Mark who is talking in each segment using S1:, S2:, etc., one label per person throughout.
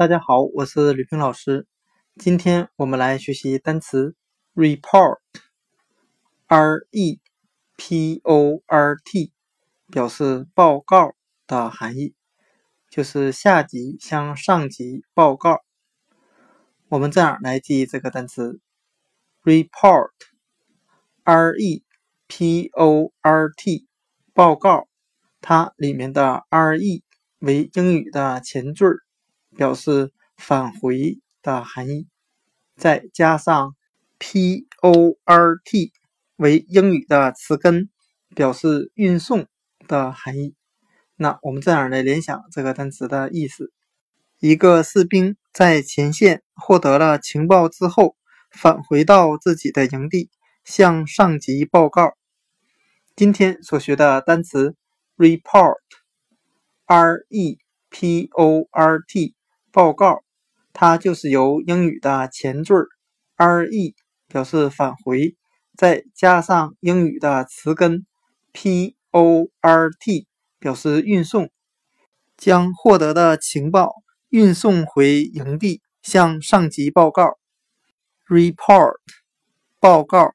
S1: 大家好，我是吕平老师。今天我们来学习单词 report，r e p o r t，表示报告的含义，就是下级向上级报告。我们这样来记忆这个单词 report，r e p o r t，报告。它里面的 r e 为英语的前缀，表示返回的含义，再加上 p o r t 为英语的词根，表示运送的含义。那我们这样来联想这个单词的意思：一个士兵在前线获得了情报之后，返回到自己的营地，向上级报告。今天所学的单词。report，r e p o r t，报告，它就是由英语的前缀 r e 表示返回，再加上英语的词根 p o r t 表示运送，将获得的情报运送回营地，向上级报告。report，报告。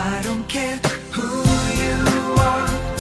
S1: I don't care who